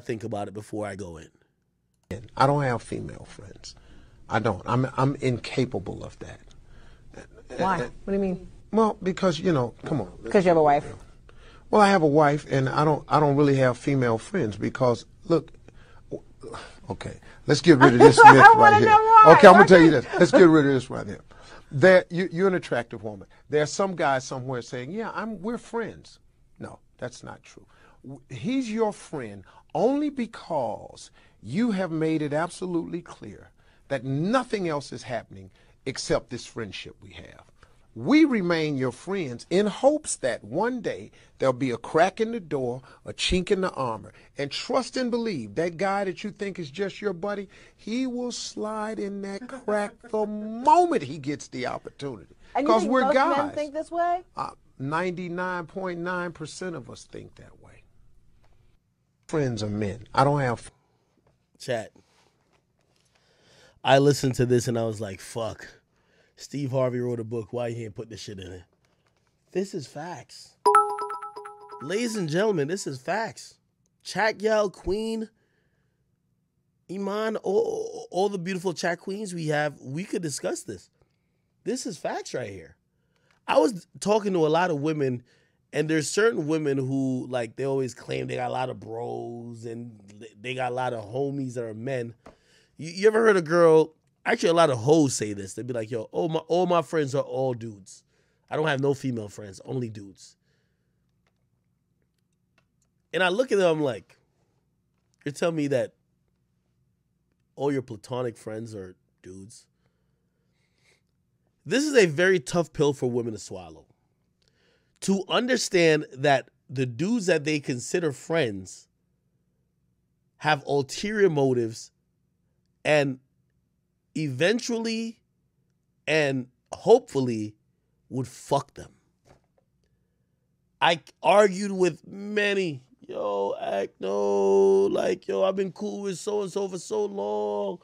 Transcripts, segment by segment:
think about it before I go in. I don't have female friends. I don't. I'm I'm incapable of that. Why? Uh, what do you mean? Well, because you know, come on. Because you have a wife. Well, I have a wife, and I don't. I don't really have female friends because look. Okay, let's get rid of this myth right here. Okay, I'm gonna tell you this. Let's get rid of this right here. There, you, you're an attractive woman. There's some guy somewhere saying, "Yeah, I'm. We're friends." No, that's not true. He's your friend only because you have made it absolutely clear that nothing else is happening except this friendship we have. We remain your friends in hopes that one day there'll be a crack in the door, a chink in the armor. And trust and believe that guy that you think is just your buddy, he will slide in that crack the moment he gets the opportunity. Because we're most guys. men think this way? Uh, 99.9% of us think that way. Friends are men. I don't have. Chat. I listened to this and I was like, fuck. Steve Harvey wrote a book. Why he ain't put this shit in it? This is facts. Ladies and gentlemen, this is facts. Chat Yell, Queen, Iman, all, all the beautiful chat queens we have, we could discuss this. This is facts right here. I was talking to a lot of women, and there's certain women who like they always claim they got a lot of bros and they got a lot of homies that are men. You, you ever heard a girl? Actually, a lot of hoes say this. They'd be like, "Yo, all my all my friends are all dudes. I don't have no female friends, only dudes." And I look at them, I'm like, "You're telling me that all your platonic friends are dudes?" This is a very tough pill for women to swallow. To understand that the dudes that they consider friends have ulterior motives and eventually and hopefully would fuck them. I argued with many, yo, act no, like, yo, I've been cool with so and so for so long.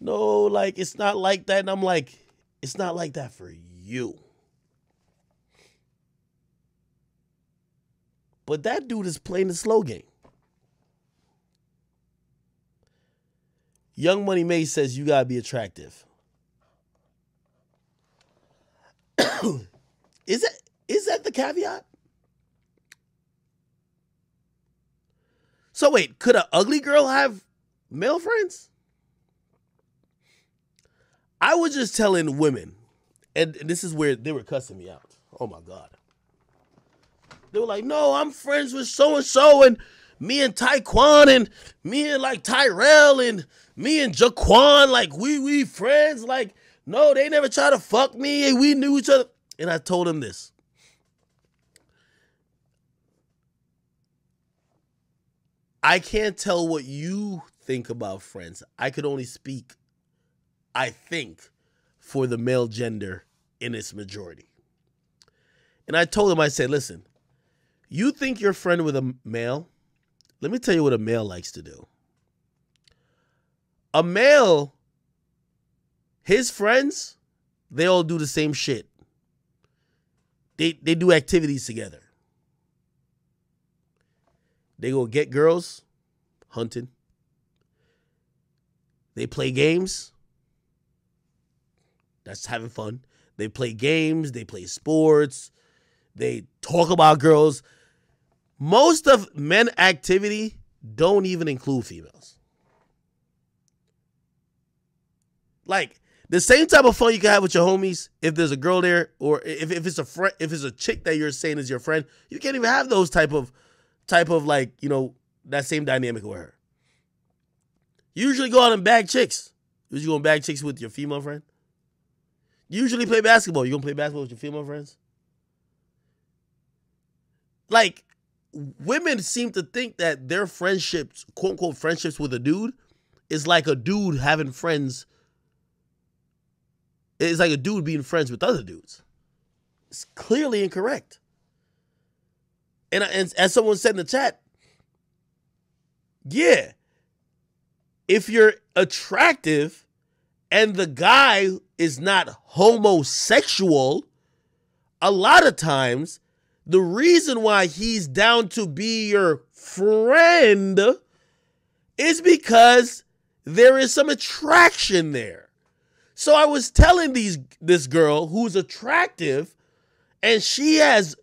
No, like, it's not like that. And I'm like, it's not like that for you. But that dude is playing the slow game. Young Money May says you gotta be attractive. is that is that the caveat? So wait, could an ugly girl have male friends? I was just telling women, and this is where they were cussing me out. Oh my god. They were like, "No, I'm friends with so and so, and me and Taekwon, and me and like Tyrell, and me and Jaquan, like we we friends. Like, no, they never try to fuck me. and We knew each other. And I told him this. I can't tell what you think about friends. I could only speak, I think, for the male gender in its majority. And I told him, I said, listen, you think you're friend with a male? Let me tell you what a male likes to do. A male, his friends, they all do the same shit. They they do activities together. They go get girls, hunting. They play games. That's having fun. They play games, they play sports, they talk about girls. Most of men activity don't even include females. Like the same type of fun you can have with your homies if there's a girl there or if, if it's a friend if it's a chick that you're saying is your friend you can't even have those type of type of like you know that same dynamic with her. You usually go out and bag chicks. Usually go and bag chicks with your female friend. You usually play basketball. You gonna play basketball with your female friends? Like women seem to think that their friendships quote unquote friendships with a dude is like a dude having friends it's like a dude being friends with other dudes. It's clearly incorrect. And, and as someone said in the chat, yeah, if you're attractive and the guy is not homosexual, a lot of times the reason why he's down to be your friend is because there is some attraction there. So I was telling these this girl who's attractive and she has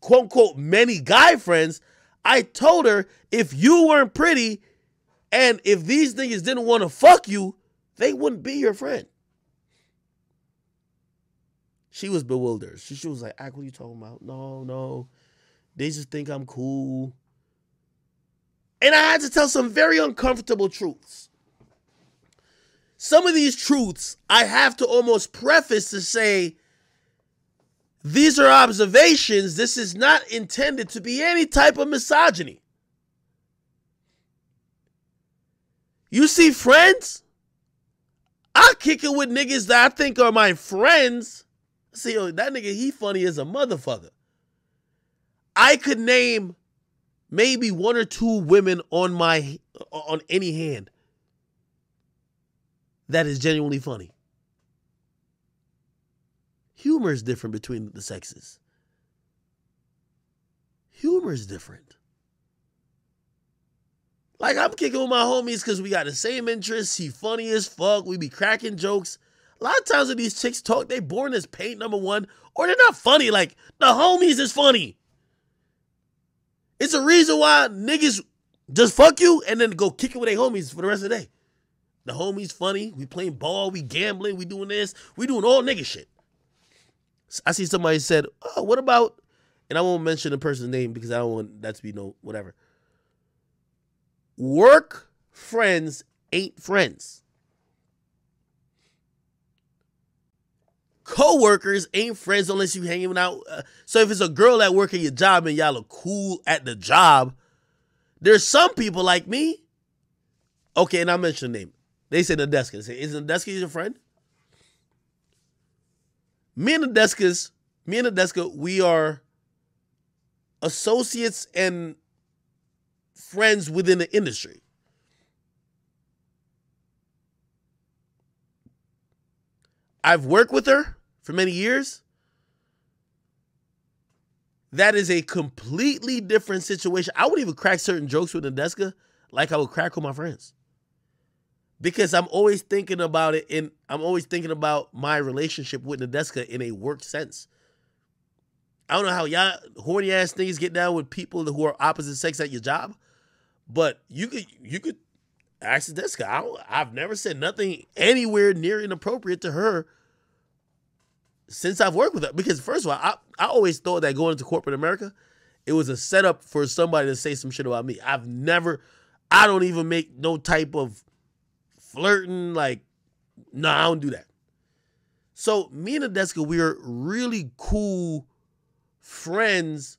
quote unquote many guy friends. I told her if you weren't pretty and if these niggas didn't want to fuck you, they wouldn't be your friend. She was bewildered. She, she was like, Ack, what are you talking about? No, no. They just think I'm cool. And I had to tell some very uncomfortable truths. Some of these truths I have to almost preface to say these are observations. This is not intended to be any type of misogyny. You see, friends, I kick it with niggas that I think are my friends. See, that nigga, he funny as a motherfucker. I could name maybe one or two women on my on any hand that is genuinely funny. Humor is different between the sexes. Humor is different. Like I'm kicking with my homies because we got the same interests. He funny as fuck. We be cracking jokes. A lot of times when these chicks talk, they born as paint number one, or they're not funny. Like the homies is funny. It's a reason why niggas just fuck you and then go kick it with their homies for the rest of the day. The homies funny. We playing ball. We gambling. We doing this. We doing all nigga shit. I see somebody said, "Oh, what about?" And I won't mention the person's name because I don't want that to be no whatever. Work friends ain't friends. Co-workers ain't friends unless you hanging out. Uh, so if it's a girl at work at your job and y'all are cool at the job, there's some people like me. Okay, and I'll mention the name. They said Nadeska. Say, is Nadeska your friend? Me and Nadeskas, me and Nadeska, we are associates and friends within the industry. I've worked with her for many years. That is a completely different situation. I would even crack certain jokes with Nadeska like I would crack with my friends because I'm always thinking about it and I'm always thinking about my relationship with Nadeska in a work sense. I don't know how y'all horny ass things get down with people who are opposite sex at your job, but you could you could ask Nadeska. I I've never said nothing anywhere near inappropriate to her since I've worked with her. Because first of all, I, I always thought that going into corporate America, it was a setup for somebody to say some shit about me. I've never, I don't even make no type of flirting. Like, no, nah, I don't do that. So me and Nadeska, we are really cool friends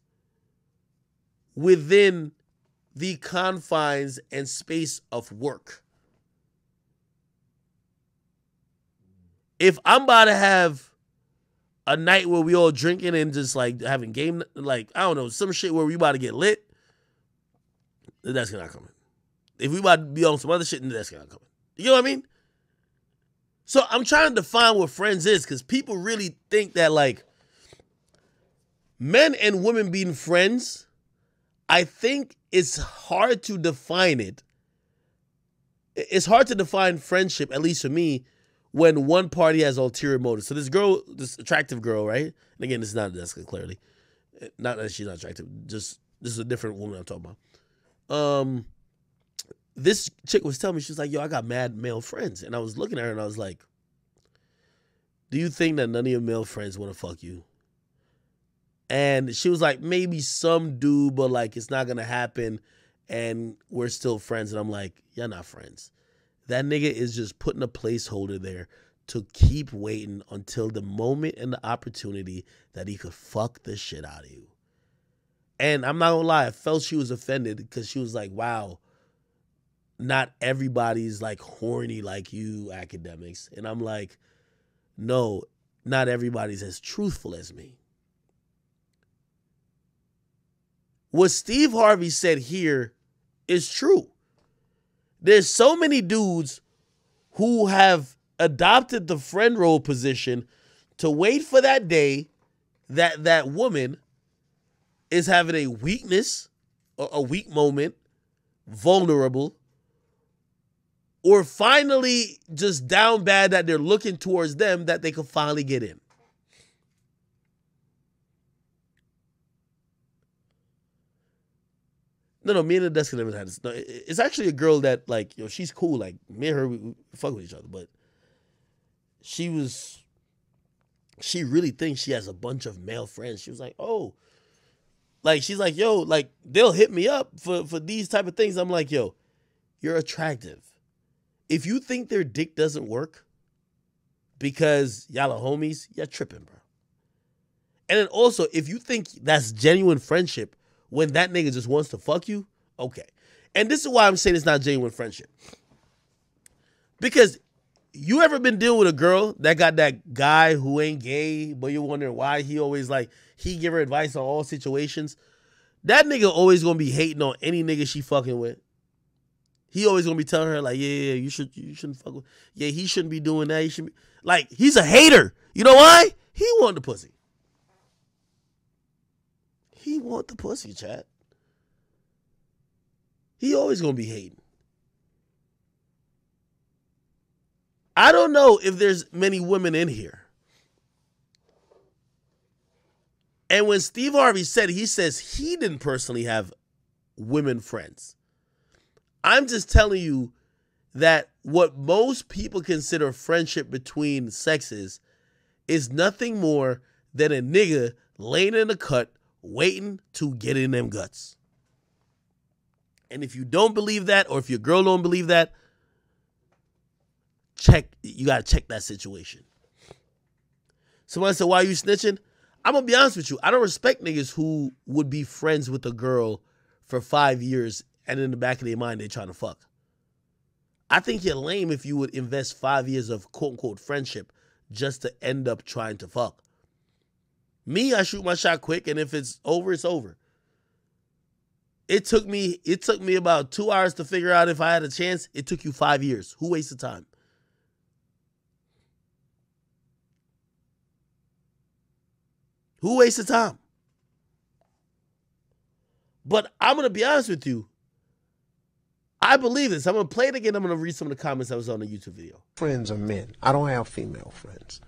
within the confines and space of work. If I'm about to have a night where we all drinking and just like having game, like I don't know, some shit where we about to get lit, that's not coming. If we about to be on some other shit, that's not coming. You know what I mean? So I'm trying to define what friends is because people really think that like men and women being friends, I think it's hard to define it. It's hard to define friendship, at least for me, when one party has ulterior motives. So this girl, this attractive girl, right? And again, this is not Jessica, clearly. Not that she's not attractive, just this is a different woman I'm talking about. Um this chick was telling me, she was like, yo, I got mad male friends. And I was looking at her and I was like, do you think that none of your male friends want to fuck you? And she was like, maybe some do, but like it's not gonna happen, and we're still friends. And I'm like, you're not friends. That nigga is just putting a placeholder there to keep waiting until the moment and the opportunity that he could fuck the shit out of you. And I'm not gonna lie, I felt she was offended because she was like, wow, not everybody's like horny like you academics. And I'm like, no, not everybody's as truthful as me. What Steve Harvey said here is true. There's so many dudes who have adopted the friend role position to wait for that day that that woman is having a weakness, a weak moment, vulnerable, or finally just down bad that they're looking towards them that they can finally get in. No, no, me and the desk never had this. No, it's actually a girl that like, yo, she's cool. Like me and her, we, we fuck with each other, but she was, she really thinks she has a bunch of male friends. She was like, oh, like she's like, yo, like they'll hit me up for for these type of things. I'm like, yo, you're attractive. If you think their dick doesn't work because y'all are homies, you're tripping, bro. And then also, if you think that's genuine friendship when that nigga just wants to fuck you, okay. And this is why I'm saying it's not genuine friendship. Because you ever been dealing with a girl that got that guy who ain't gay, but you're wondering why he always like he give her advice on all situations? That nigga always gonna be hating on any nigga she fucking with. He always gonna be telling her like, yeah, yeah, you should, you shouldn't fuck with. Yeah, he shouldn't be doing that. He should be like, he's a hater. You know why? He want the pussy. He want the pussy, chat. He always gonna be hating. I don't know if there's many women in here. And when Steve Harvey said, he says he didn't personally have women friends. I'm just telling you that what most people consider friendship between sexes is nothing more than a nigga laying in a cut waiting to get in them guts. And if you don't believe that, or if your girl don't believe that, check you gotta check that situation. Somebody said, Why are you snitching? I'm gonna be honest with you. I don't respect niggas who would be friends with a girl for five years and in the back of their mind they're trying to fuck. I think you're lame if you would invest five years of quote unquote friendship just to end up trying to fuck. Me, I shoot my shot quick, and if it's over, it's over. It took me it took me about two hours to figure out if I had a chance. It took you five years. Who wasted time? Who wasted time? But I'm gonna be honest with you. I believe this. I'm gonna play it again. I'm gonna read some of the comments that was on the YouTube video. Friends are men. I don't have female friends.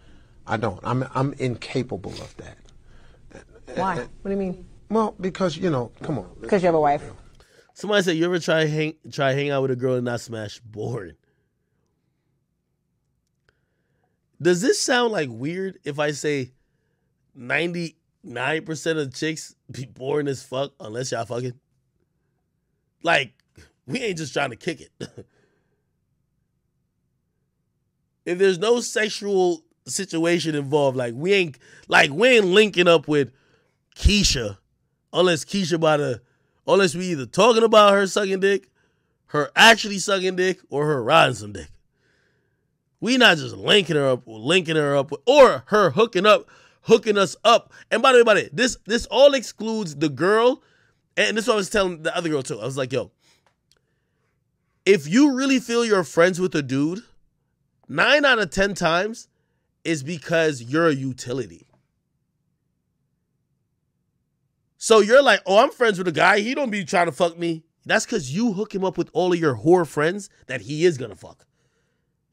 I don't. I'm I'm incapable of that. Why? What do you mean? Well, because you know, come on. Because you have a wife. Somebody said you ever try hang try hang out with a girl and not smash? Boring. Does this sound like weird if I say ninety nine percent of chicks be boring as fuck unless y'all fucking? Like, we ain't just trying to kick it. if there's no sexual situation involved, like we ain't like we ain't linking up with Keisha unless Keisha about to unless we either talking about her sucking dick, her actually sucking dick, or her riding some dick. We not just linking her up, linking her up, or her hooking up, hooking us up. And by the way, by the way, this this all excludes the girl. And this is what I was telling the other girl too. I was like, yo, if you really feel you're friends with a dude, nine out of ten times is because you're a utility. So you're like, oh, I'm friends with a guy. He don't be trying to fuck me. That's because you hook him up with all of your whore friends that he is gonna fuck.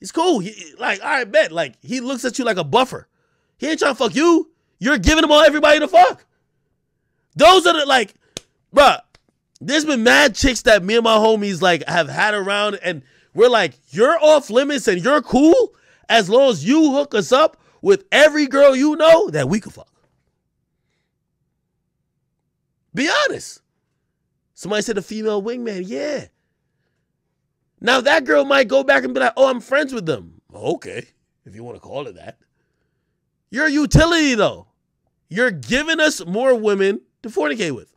He's cool. He, like, I bet. Like, he looks at you like a buffer. He ain't trying to fuck you. You're giving him all everybody to fuck. Those are the like, bruh. There's been mad chicks that me and my homies like have had around, and we're like, you're off limits and you're cool as long as you hook us up with every girl you know that we could fuck. Be honest. Somebody said a female wingman. Yeah. Now that girl might go back and be like, oh, I'm friends with them. Okay, if you want to call it that. You're a utility, though. You're giving us more women to fornicate with.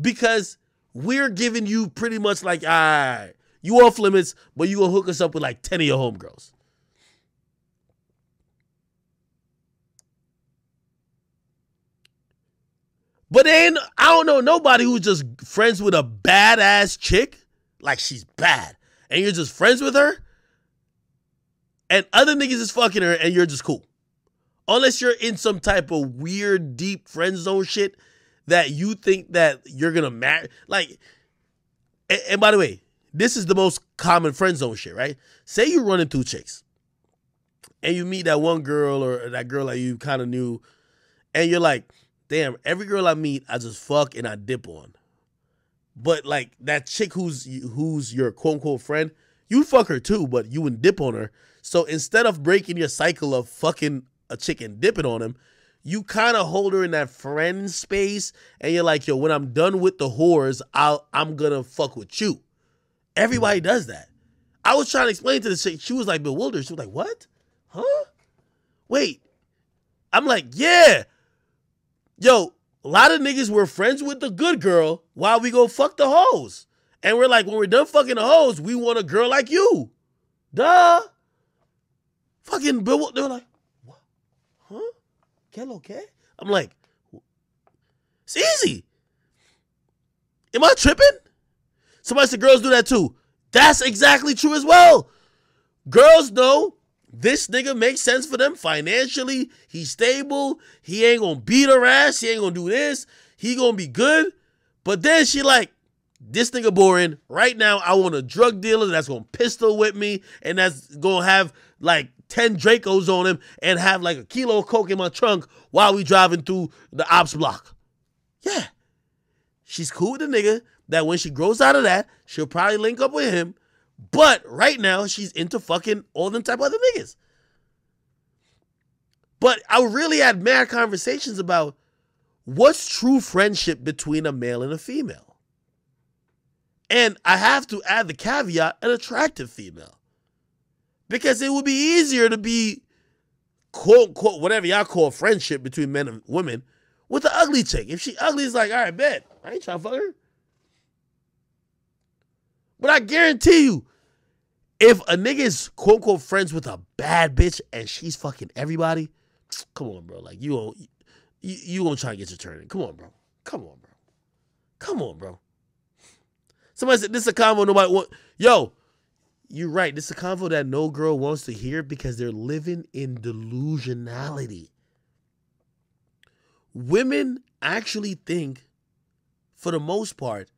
Because we're giving you pretty much like, all right, you off limits, but you gonna hook us up with like 10 of your homegirls. But then I don't know nobody who's just friends with a badass chick, like she's bad, and you're just friends with her, and other niggas is fucking her, and you're just cool. Unless you're in some type of weird, deep friend zone shit that you think that you're gonna marry. Like, and, and by the way, this is the most common friend zone shit, right? Say you're running into chicks and you meet that one girl or that girl that you kind of knew, and you're like, damn, every girl I meet, I just fuck and I dip on. But like that chick who's who's your quote unquote friend, you fuck her too, but you wouldn't dip on her. So instead of breaking your cycle of fucking a chick and dipping on him, you kind of hold her in that friend space, and you're like, yo, when I'm done with the whores, I'll I'm gonna fuck with you. Everybody does that. I was trying to explain to the chick, she was like bewildered. She was like, what? Huh? Wait. I'm like, yeah. Yo, a lot of niggas were friends with the good girl while we go fuck the hoes. And we're like, when we're done fucking the hoes, we want a girl like you. Duh. Fucking, they were like, what? Huh? Lo que? I'm like, it's easy. Am I tripping? Somebody said girls do that too. That's exactly true as well. Girls know this nigga makes sense for them financially. He's stable. He ain't gonna beat her ass. He ain't gonna do this. He gonna be good. But then she like, this nigga boring. Right now, I want a drug dealer that's gonna pistol with me and that's gonna have like 10 Dracos on him and have like a kilo of coke in my trunk while we driving through the ops block. Yeah. She's cool with the nigga that when she grows out of that, she'll probably link up with him but right now, she's into fucking all them type of other niggas. But I really had mad conversations about what's true friendship between a male and a female. And I have to add the caveat an attractive female. Because it would be easier to be quote unquote whatever y'all call friendship between men and women with an ugly chick. If she ugly, it's like, all right, bet. I ain't trying to fuck her. But I guarantee you, if a nigga is quote unquote friends with a bad bitch and she's fucking everybody, come on, bro. Like you you, you gonna try to get your turn in. Come on, bro. Come on, bro. Come on, bro. Somebody said this is a convo nobody want. Yo, you're right. This is a convo that no girl wants to hear because they're living in delusionality. Women actually think, for the most part,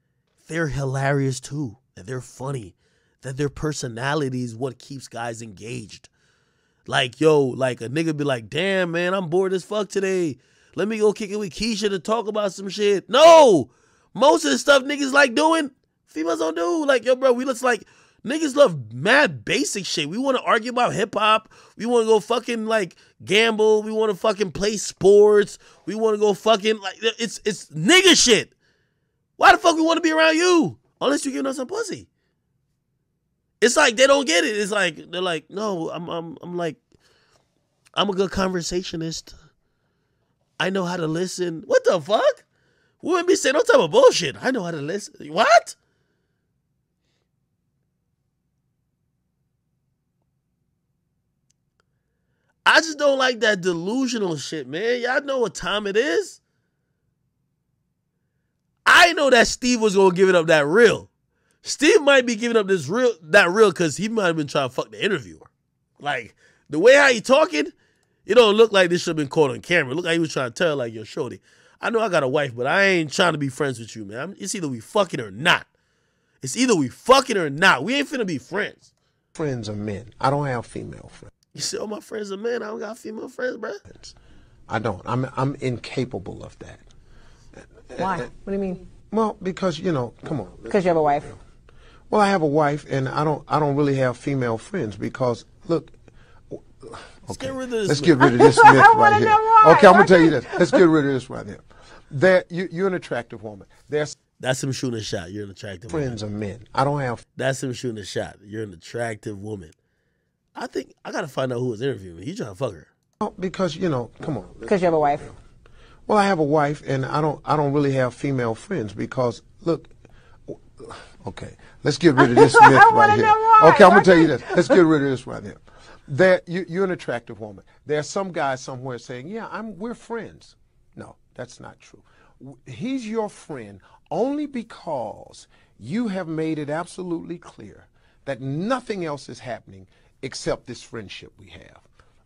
they're hilarious too. That they're funny that their personality is what keeps guys engaged. Like, yo, like a nigga be like, damn, man, I'm bored as fuck today. Let me go kick it with Keisha to talk about some shit. No! Most of the stuff niggas like doing, females don't do. Like, yo, bro, we look like niggas love mad basic shit. We want to argue about hip hop. We want to go fucking like gamble. We want to fucking play sports. We want to go fucking like it's it's nigga shit. Why the fuck we want to be around you? Unless you giving us some pussy. It's like they don't get it. It's like they're like, no, I'm I'm I'm like, I'm a good conversationist. I know how to listen. What the fuck? Wouldn't be saying no type of bullshit. I know how to listen. What? I just don't like that delusional shit, man. Y'all know what time it is. I know that Steve was gonna give it up that real. Steve might be giving up this real that real because he might have been trying to fuck the interviewer. Like the way how he talking, it don't look like this should have been caught on camera. Look like he was trying to tell like yo, shorty. I know I got a wife, but I ain't trying to be friends with you, man. It's either we fucking or not. It's either we fucking or not. We ain't finna be friends. Friends are men. I don't have female friends. You say, oh, my friends are men. I don't got female friends, bro. I don't. I'm I'm incapable of that. Why? What do you mean? Well, because you know, come on. Because you have a wife. Well, I have a wife, and I don't. I don't really have female friends because look. Okay, let's get rid of this myth right here. Okay, I'm gonna tell you this. Let's get rid of this right here. There, you, you're an attractive woman. There's that's him shooting a shot. You're an attractive friends woman. are men. I don't have. That's him shooting a shot. You're an attractive woman. I think I gotta find out who was interviewing me. He trying to fuck her. Oh, because you know, come on. Because you have a wife. Well, I have a wife, and I don't. I don't really have female friends because look. Okay, let's get rid of this myth right here. Okay, I'm gonna tell you this. Let's get rid of this right here. There, you, you're an attractive woman. There's some guy somewhere saying, "Yeah, I'm. We're friends." No, that's not true. He's your friend only because you have made it absolutely clear that nothing else is happening except this friendship we have.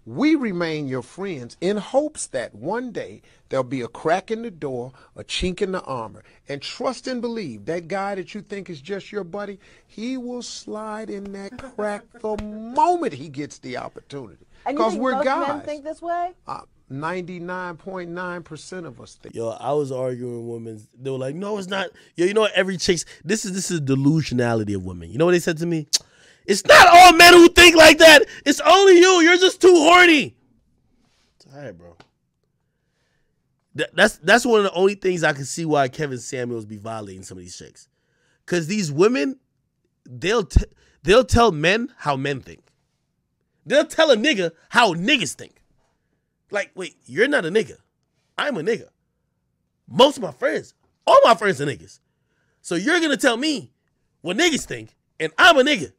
We remain your friends in hopes that one day there'll be a crack in the door, a chink in the armor. And trust and believe that guy that you think is just your buddy, he will slide in that crack the moment he gets the opportunity. Because we're most guys. men think this way? Uh, 99.9% of us think. Yo, I was arguing with women. They were like, no, it's not. Yo, you know what? Every chick's, this is, this is delusionality of women. You know what they said to me? It's not all men who think like that. It's only you. You're just too horny. All right, bro. that's that's one of the only things I can see why Kevin Samuels be violating some of these chicks, because these women, they'll t- they'll tell men how men think. They'll tell a nigga how niggas think. Like, wait, you're not a nigga. I'm a nigga. Most of my friends, all my friends are niggas. So you're gonna tell me what niggas think, and I'm a nigga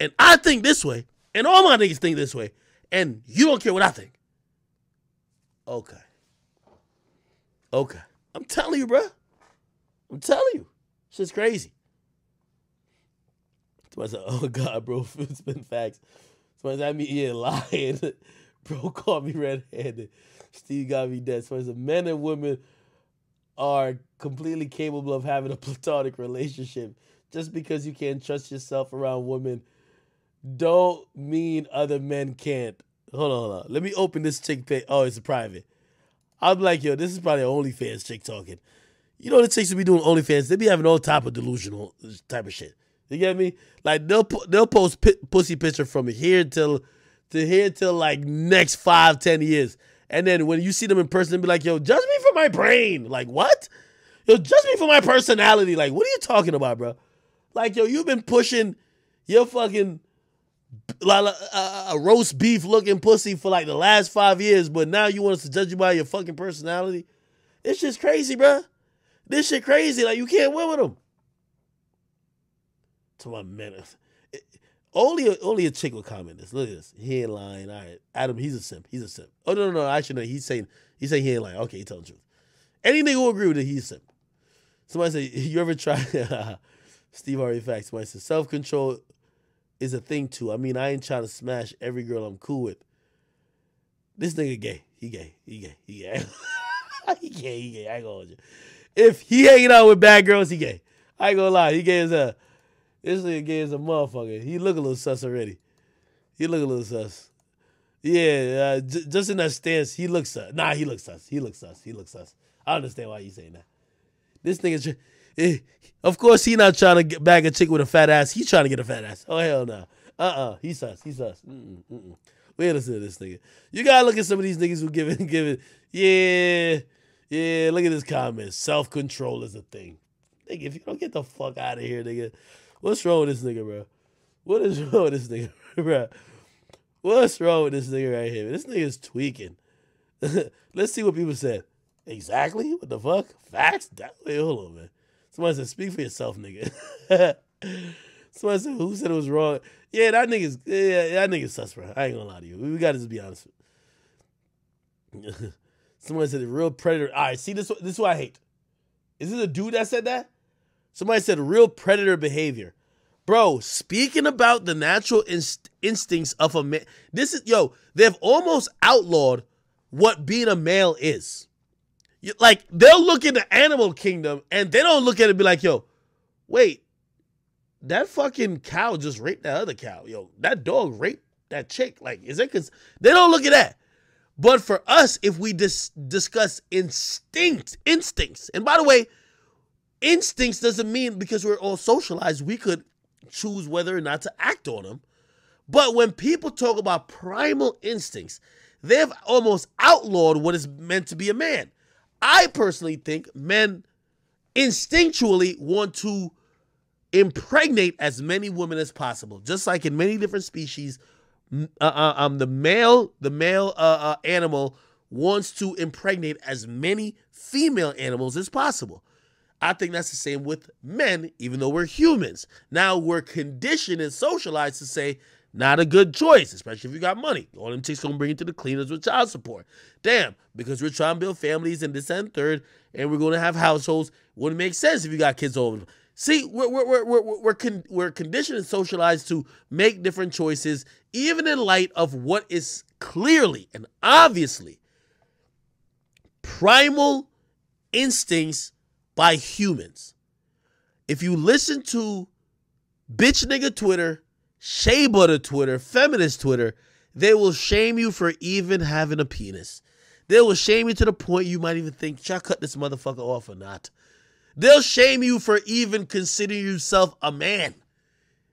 and I think this way, and all my niggas think this way, and you don't care what I think. Okay. Okay. I'm telling you, bro. I'm telling you. Shit's crazy. Somebody said, oh God, bro, it's been facts. Somebody said, I mean, yeah, lying. bro called me red-handed. Steve got me dead. Somebody said, men and women are completely capable of having a platonic relationship. Just because you can't trust yourself around women don't mean other men can't. Hold on, hold on. Let me open this chick page. Oh, it's a private. I'm like, yo, this is probably an OnlyFans chick talking. You know the chicks who be doing OnlyFans, they be having all type of delusional type of shit. You get me? Like they'll they'll post pussy picture from here till to here till like next five ten years, and then when you see them in person, they be like, yo, judge me for my brain. Like what? Yo, judge me for my personality. Like what are you talking about, bro? Like yo, you've been pushing your fucking a, a, roast beef looking pussy for like the last five years, but now you want us to judge you by your fucking personality? It's just crazy, bro. This shit crazy. Like you can't win with them. To my man, only a, only a chick will comment this. Look at this. He ain't lying. All right, Adam, he's a simp. He's a simp. Oh no, no, no. Actually, no. He's saying he's saying he ain't lying. Okay, he telling the truth. Any nigga will agree with it. He's a simp. Somebody say you ever try Steve Harvey facts. Somebody says self control is a thing too. I mean, I ain't trying to smash every girl I'm cool with. This nigga gay. He gay. He gay. He gay. he gay. He gay. I ain't gonna hold you. If he hanging out with bad girls, he gay. I ain't gonna lie. He gay as a. This nigga gay as a motherfucker. He look a little sus already. He look a little sus. Yeah, uh, j- just in that stance, he looks sus. Nah, he looks sus. He looks sus. He looks sus. I understand why you saying that. This nigga, Eh, of course, he not trying to get bag a chick with a fat ass. He's trying to get a fat ass. Oh hell no. Uh uh-uh. uh. He sus. He sus. Mm mm. Wait a second, this nigga. You gotta look at some of these niggas who give it. Yeah, yeah. Look at this comment. Self control is a thing. Nigga, if you don't get the fuck out of here, nigga. What's wrong with this nigga, bro? What is wrong with this nigga, bro? What's wrong with this nigga right here? This nigga is tweaking. Let's see what people said. Exactly? What the fuck? Facts? Wait, hold on, man. Somebody said, "Speak for yourself, nigga." Somebody said, "Who said it was wrong?" Yeah, that nigga's yeah, that nigga's sus, bro. I ain't gonna lie to you. We gotta just be honest. Somebody said the real predator. All right, see this. This is what I hate. Is this a dude that said that? Somebody said real predator behavior. Bro, speaking about the natural inst- instincts of a man, this is yo. They've almost outlawed what being a male is like they'll look in the animal kingdom and they don't look at it be like, yo, wait, that fucking cow just raped that other cow. Yo, that dog raped that chick. Like, is it because they don't look at that? But for us, if we dis- discuss instinct, instincts, and by the way, instincts doesn't mean because we're all socialized, we could choose whether or not to act on them. But when people talk about primal instincts, they've almost outlawed what is meant to be a man. I personally think men instinctually want to impregnate as many women as possible, just like in many different species. Uh, uh, um, the male, the male uh, uh, animal wants to impregnate as many female animals as possible. I think that's the same with men, even though we're humans. Now we're conditioned and socialized to say not a good choice, especially if you got money. All them chicks gonna bring it to the cleaners with child support. Damn, because we're trying to build families and this and third, and we're gonna have households. Wouldn't make sense if you got kids over See, we're we're we're we're we're, con- we're conditioned and socialized to make different choices, even in light of what is clearly and obviously primal instincts by humans. If you listen to bitch nigga Twitter, shea butter Twitter, feminist Twitter, they will shame you for even having a penis. They will shame you to the point you might even think, should I cut this motherfucker off or not? They'll shame you for even considering yourself a man.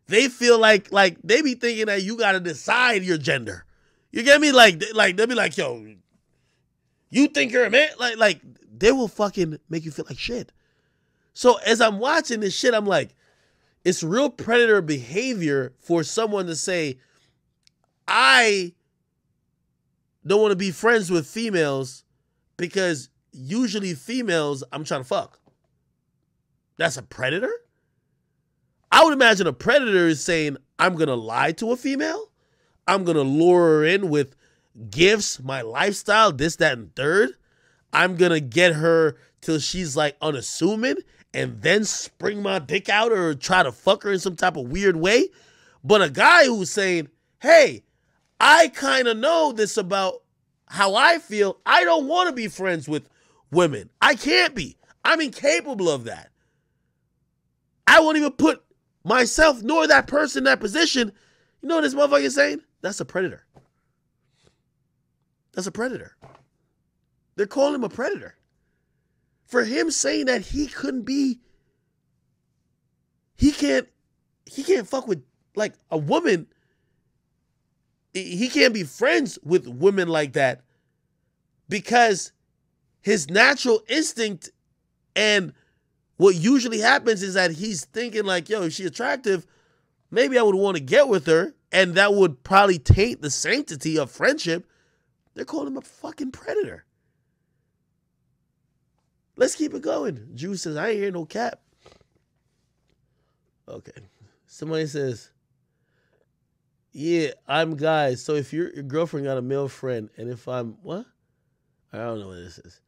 They feel like like they be thinking that you gotta decide your gender. You get me? Like like they'll be like, yo, you think you're a man? Like like they will fucking make you feel like shit. So as I'm watching this shit, I'm like, it's real predator behavior for someone to say, I don't want to be friends with females because usually females I'm trying to fuck. That's a predator? I would imagine a predator is saying, I'm going to lie to a female. I'm going to lure her in with gifts, my lifestyle, this, that, and third. I'm going to get her till she's like unassuming and then spring my dick out or try to fuck her in some type of weird way. But a guy who's saying, hey, I kind of know this about how I feel. I don't want to be friends with women. I can't be. I'm incapable of that. I won't even put myself nor that person in that position. You know what this motherfucker is saying? That's a predator. That's a predator. They're calling him a predator. For him saying that he couldn't be, he can't, he can't fuck with like a woman. He can't be friends with women like that because his natural instinct and what usually happens is that he's thinking like, yo, if she's attractive, maybe I would want to get with her, and that would probably taint the sanctity of friendship. They're calling him a fucking predator. Let's keep it going. Juice says, I ain't hear no cap. Okay. Somebody says, Yeah, I'm guys. So if your, your girlfriend got a male friend, and if I'm what? I don't know what this is.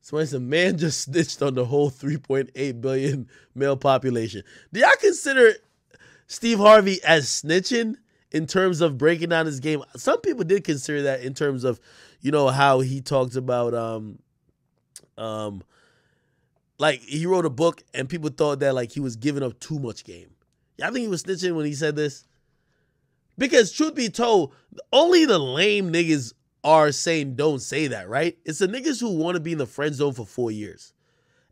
Somebody said, man just snitched on the whole 3.8 billion male population. Do y'all consider Steve Harvey as snitching in terms of breaking down his game? Some people did consider that in terms of, you know, how he talks about um um like he wrote a book and people thought that like he was giving up too much game. Y'all think he was snitching when he said this? Because truth be told, only the lame niggas are saying don't say that, right? It's the niggas who want to be in the friend zone for four years.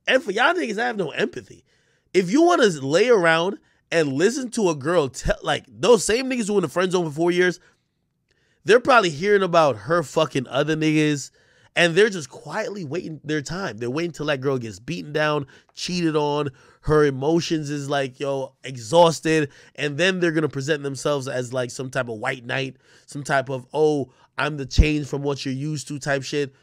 And for y'all niggas, I have no empathy. If you want to lay around and listen to a girl tell like those same niggas who in the friend zone for four years, they're probably hearing about her fucking other niggas and they're just quietly waiting their time. They're waiting till that girl gets beaten down, cheated on, her emotions is like, yo, exhausted, and then they're gonna present themselves as like some type of white knight, some type of, oh, I'm the change from what you're used to type shit.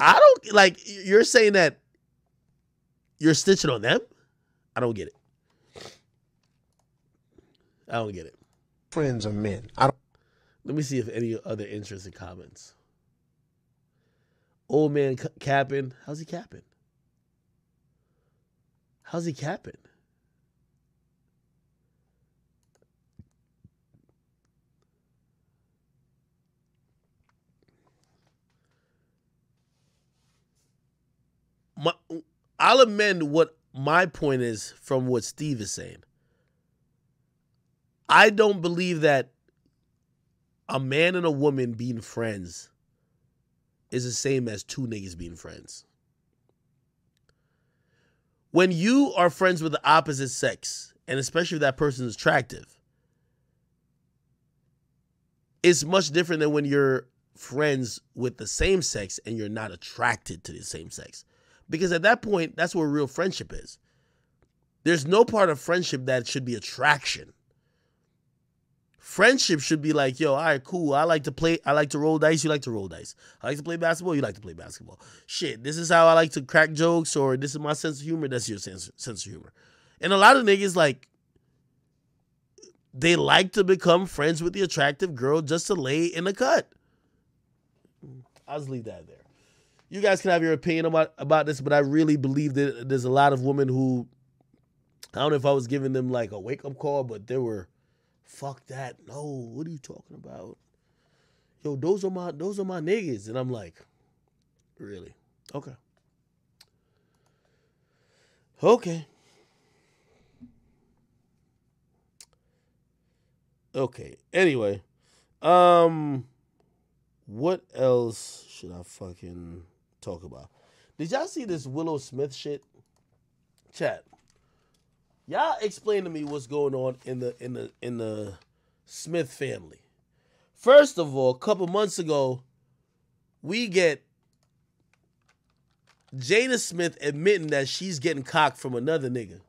I don't like you're saying that you're stitching on them. I don't get it. I don't get it. Friends of men. I don't. Let me see if any other interesting comments. Old man capping. How's he capping? How's he capping? my, I'll amend what my point is from what Steve is saying. I don't believe that a man and a woman being friends is the same as two niggas being friends. When you are friends with the opposite sex, and especially if that person is attractive, it's much different than when you're friends with the same sex and you're not attracted to the same sex. Because at that point, that's where real friendship is. There's no part of friendship that should be attraction. Friendship should be like, yo, all right, cool. I like to play, I like to roll dice, you like to roll dice. I like to play basketball, you like to play basketball. Shit, this is how I like to crack jokes, or this is my sense of humor, that's your sense, sense of humor. And a lot of niggas like they like to become friends with the attractive girl just to lay in the cut. I'll just leave that there. you guys can have your opinion about about this, but I really believe that there's a lot of women who I don't know if I was giving them like a wake up call, but there were, fuck that. No, what are you talking about? Yo, those are my those are my niggas, and I'm like, really? Okay. Okay. Okay. Anyway, um, what else should I fucking talk about? Did y'all see this Willow Smith shit? Chat. Y'all explain to me what's going on in the in the in the Smith family. First of all, a couple months ago, we get Jada Smith admitting that she's getting cocked from another nigga.